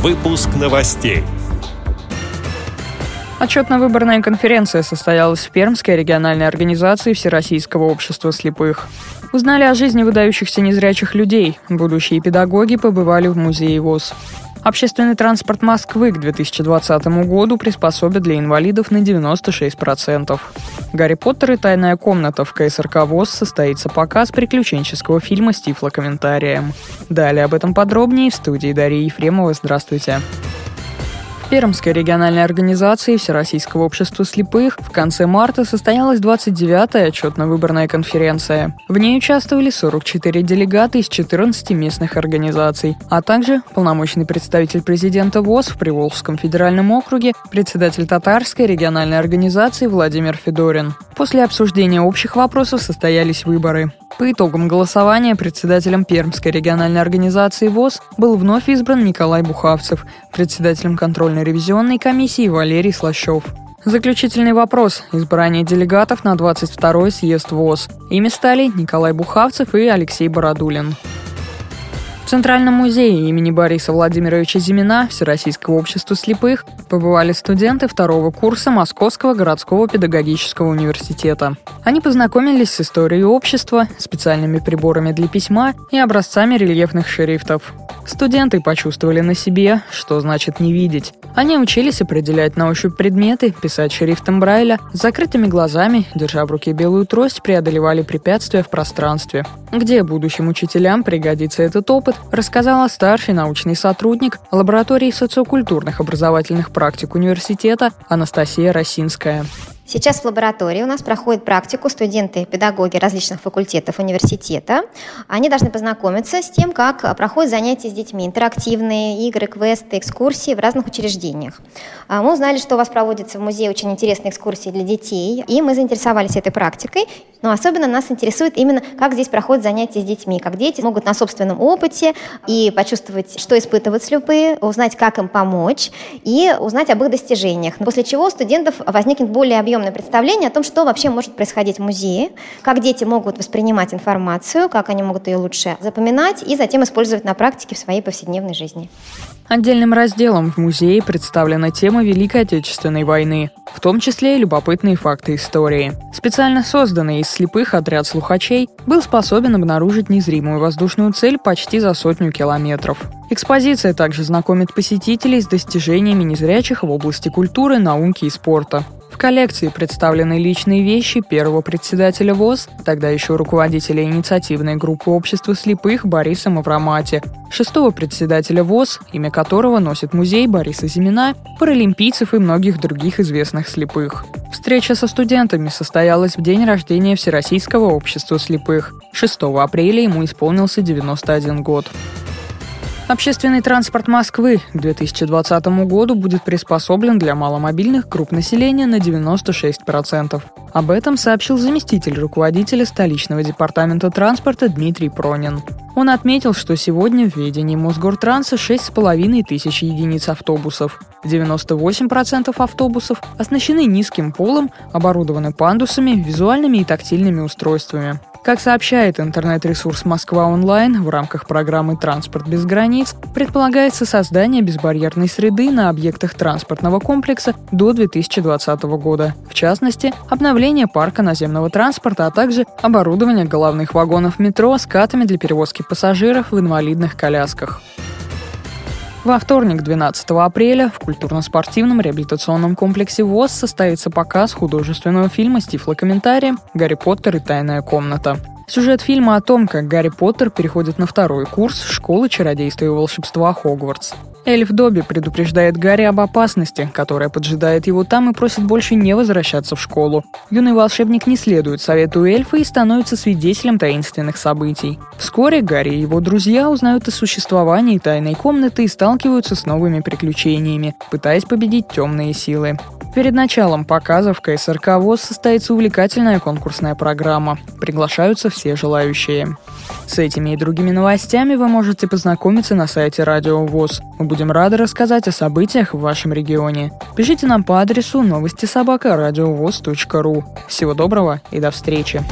Выпуск новостей. Отчетно-выборная конференция состоялась в Пермской региональной организации Всероссийского общества слепых. Узнали о жизни выдающихся незрячих людей. Будущие педагоги побывали в музее ВОЗ. Общественный транспорт Москвы к 2020 году приспособят для инвалидов на 96%. «Гарри Поттер и тайная комната» в КСРК ВОЗ состоится показ приключенческого фильма с тифлокомментарием. Далее об этом подробнее в студии Дарьи Ефремова. Здравствуйте. Пермской региональной организации Всероссийского общества слепых в конце марта состоялась 29-я отчетно-выборная конференция. В ней участвовали 44 делегата из 14 местных организаций, а также полномочный представитель президента ВОЗ в Приволжском федеральном округе, председатель Татарской региональной организации Владимир Федорин. После обсуждения общих вопросов состоялись выборы. По итогам голосования председателем Пермской региональной организации ВОЗ был вновь избран Николай Бухавцев, председателем контрольной ревизионной комиссии Валерий Слащев. Заключительный вопрос. Избрание делегатов на 22-й съезд ВОЗ. Ими стали Николай Бухавцев и Алексей Бородулин. В Центральном музее имени Бориса Владимировича Зимина Всероссийского общества слепых побывали студенты второго курса Московского городского педагогического университета. Они познакомились с историей общества, специальными приборами для письма и образцами рельефных шрифтов. Студенты почувствовали на себе, что значит не видеть. Они учились определять на ощупь предметы, писать шрифтом Брайля, с закрытыми глазами, держа в руке белую трость, преодолевали препятствия в пространстве. Где будущим учителям пригодится этот опыт, рассказала старший научный сотрудник лаборатории социокультурных образовательных практик университета Анастасия Росинская. Сейчас в лаборатории у нас проходит практику студенты, педагоги различных факультетов университета. Они должны познакомиться с тем, как проходят занятия с детьми, интерактивные игры, квесты, экскурсии в разных учреждениях. А мы узнали, что у вас проводится в музее очень интересные экскурсии для детей, и мы заинтересовались этой практикой. Но особенно нас интересует именно, как здесь проходят занятия с детьми, как дети могут на собственном опыте и почувствовать, что испытывают слепые, узнать, как им помочь и узнать об их достижениях. После чего у студентов возникнет более объемный объемное представление о том, что вообще может происходить в музее, как дети могут воспринимать информацию, как они могут ее лучше запоминать и затем использовать на практике в своей повседневной жизни. Отдельным разделом в музее представлена тема Великой Отечественной войны, в том числе и любопытные факты истории. Специально созданный из слепых отряд слухачей был способен обнаружить незримую воздушную цель почти за сотню километров. Экспозиция также знакомит посетителей с достижениями незрячих в области культуры, науки и спорта. В коллекции представлены личные вещи первого председателя ВОЗ, тогда еще руководителя инициативной группы общества слепых Бориса Мавромати, шестого председателя ВОЗ, имя которого носит музей Бориса Зимина, паралимпийцев и многих других известных слепых. Встреча со студентами состоялась в день рождения Всероссийского общества слепых. 6 апреля ему исполнился 91 год. Общественный транспорт Москвы к 2020 году будет приспособлен для маломобильных групп населения на 96%. Об этом сообщил заместитель руководителя столичного департамента транспорта Дмитрий Пронин. Он отметил, что сегодня в ведении Мосгортранса 6,5 тысяч единиц автобусов. 98% автобусов оснащены низким полом, оборудованы пандусами, визуальными и тактильными устройствами. Как сообщает интернет-ресурс «Москва онлайн», в рамках программы «Транспорт без границ» предполагается создание безбарьерной среды на объектах транспортного комплекса до 2020 года. В частности, обновление парка наземного транспорта, а также оборудование головных вагонов метро скатами для перевозки пассажиров в инвалидных колясках. Во вторник, 12 апреля, в культурно-спортивном реабилитационном комплексе ВОЗ состоится показ художественного фильма с тифлокомментарием «Гарри Поттер и тайная комната». Сюжет фильма о том, как Гарри Поттер переходит на второй курс школы чародейства и волшебства Хогвартс. Эльф Добби предупреждает Гарри об опасности, которая поджидает его там и просит больше не возвращаться в школу. Юный волшебник не следует совету эльфа и становится свидетелем таинственных событий. Вскоре Гарри и его друзья узнают о существовании тайной комнаты и сталкиваются с новыми приключениями, пытаясь победить темные силы. Перед началом показа в КСРК ВОЗ состоится увлекательная конкурсная программа. Приглашаются все желающие. С этими и другими новостями вы можете познакомиться на сайте Радио ВОЗ. Мы будем рады рассказать о событиях в вашем регионе. Пишите нам по адресу новости собака ру. Всего доброго и до встречи!